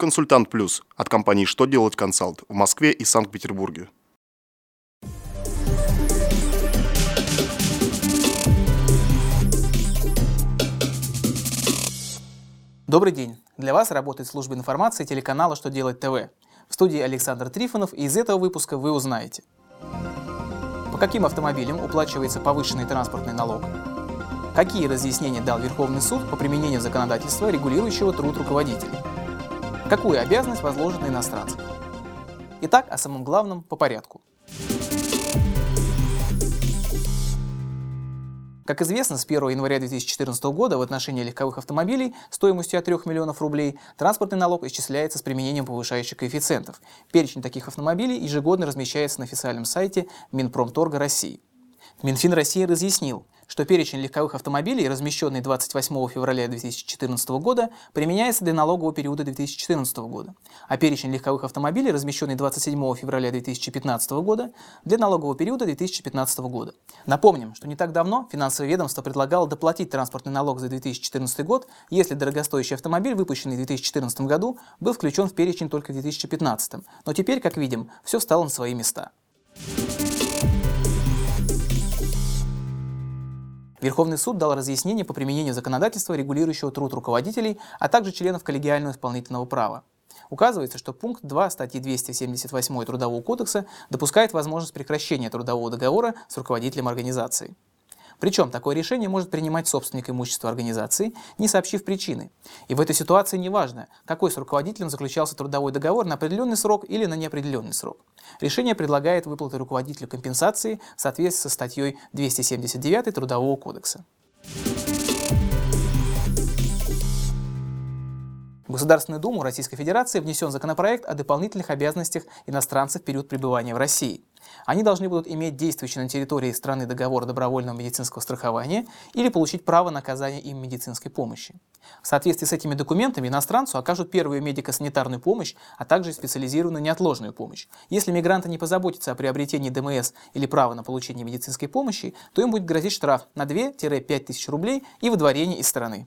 Консультант Плюс от компании «Что делать консалт» в Москве и Санкт-Петербурге. Добрый день! Для вас работает служба информации телеканала «Что делать ТВ». В студии Александр Трифонов, и из этого выпуска вы узнаете, по каким автомобилям уплачивается повышенный транспортный налог, какие разъяснения дал Верховный суд по применению законодательства, регулирующего труд руководителей, какую обязанность возложена на иностранцев. Итак, о самом главном по порядку. Как известно, с 1 января 2014 года в отношении легковых автомобилей стоимостью от 3 миллионов рублей транспортный налог исчисляется с применением повышающих коэффициентов. Перечень таких автомобилей ежегодно размещается на официальном сайте Минпромторга России. Минфин России разъяснил, что перечень легковых автомобилей, размещенный 28 февраля 2014 года, применяется для налогового периода 2014 года, а перечень легковых автомобилей, размещенный 27 февраля 2015 года, для налогового периода 2015 года. Напомним, что не так давно финансовое ведомство предлагало доплатить транспортный налог за 2014 год, если дорогостоящий автомобиль, выпущенный в 2014 году, был включен в перечень только в 2015. Но теперь, как видим, все встало на свои места. Верховный суд дал разъяснение по применению законодательства, регулирующего труд руководителей, а также членов коллегиального исполнительного права. Указывается, что пункт 2 статьи 278 Трудового кодекса допускает возможность прекращения трудового договора с руководителем организации. Причем такое решение может принимать собственник имущества организации, не сообщив причины. И в этой ситуации неважно, какой с руководителем заключался трудовой договор на определенный срок или на неопределенный срок. Решение предлагает выплаты руководителю компенсации в соответствии со статьей 279 Трудового кодекса. В Государственную Думу Российской Федерации внесен законопроект о дополнительных обязанностях иностранцев в период пребывания в России. Они должны будут иметь действующий на территории страны договор добровольного медицинского страхования или получить право на оказание им медицинской помощи. В соответствии с этими документами иностранцу окажут первую медико-санитарную помощь, а также специализированную неотложную помощь. Если мигранты не позаботятся о приобретении ДМС или права на получение медицинской помощи, то им будет грозить штраф на 2-5 тысяч рублей и выдворение из страны.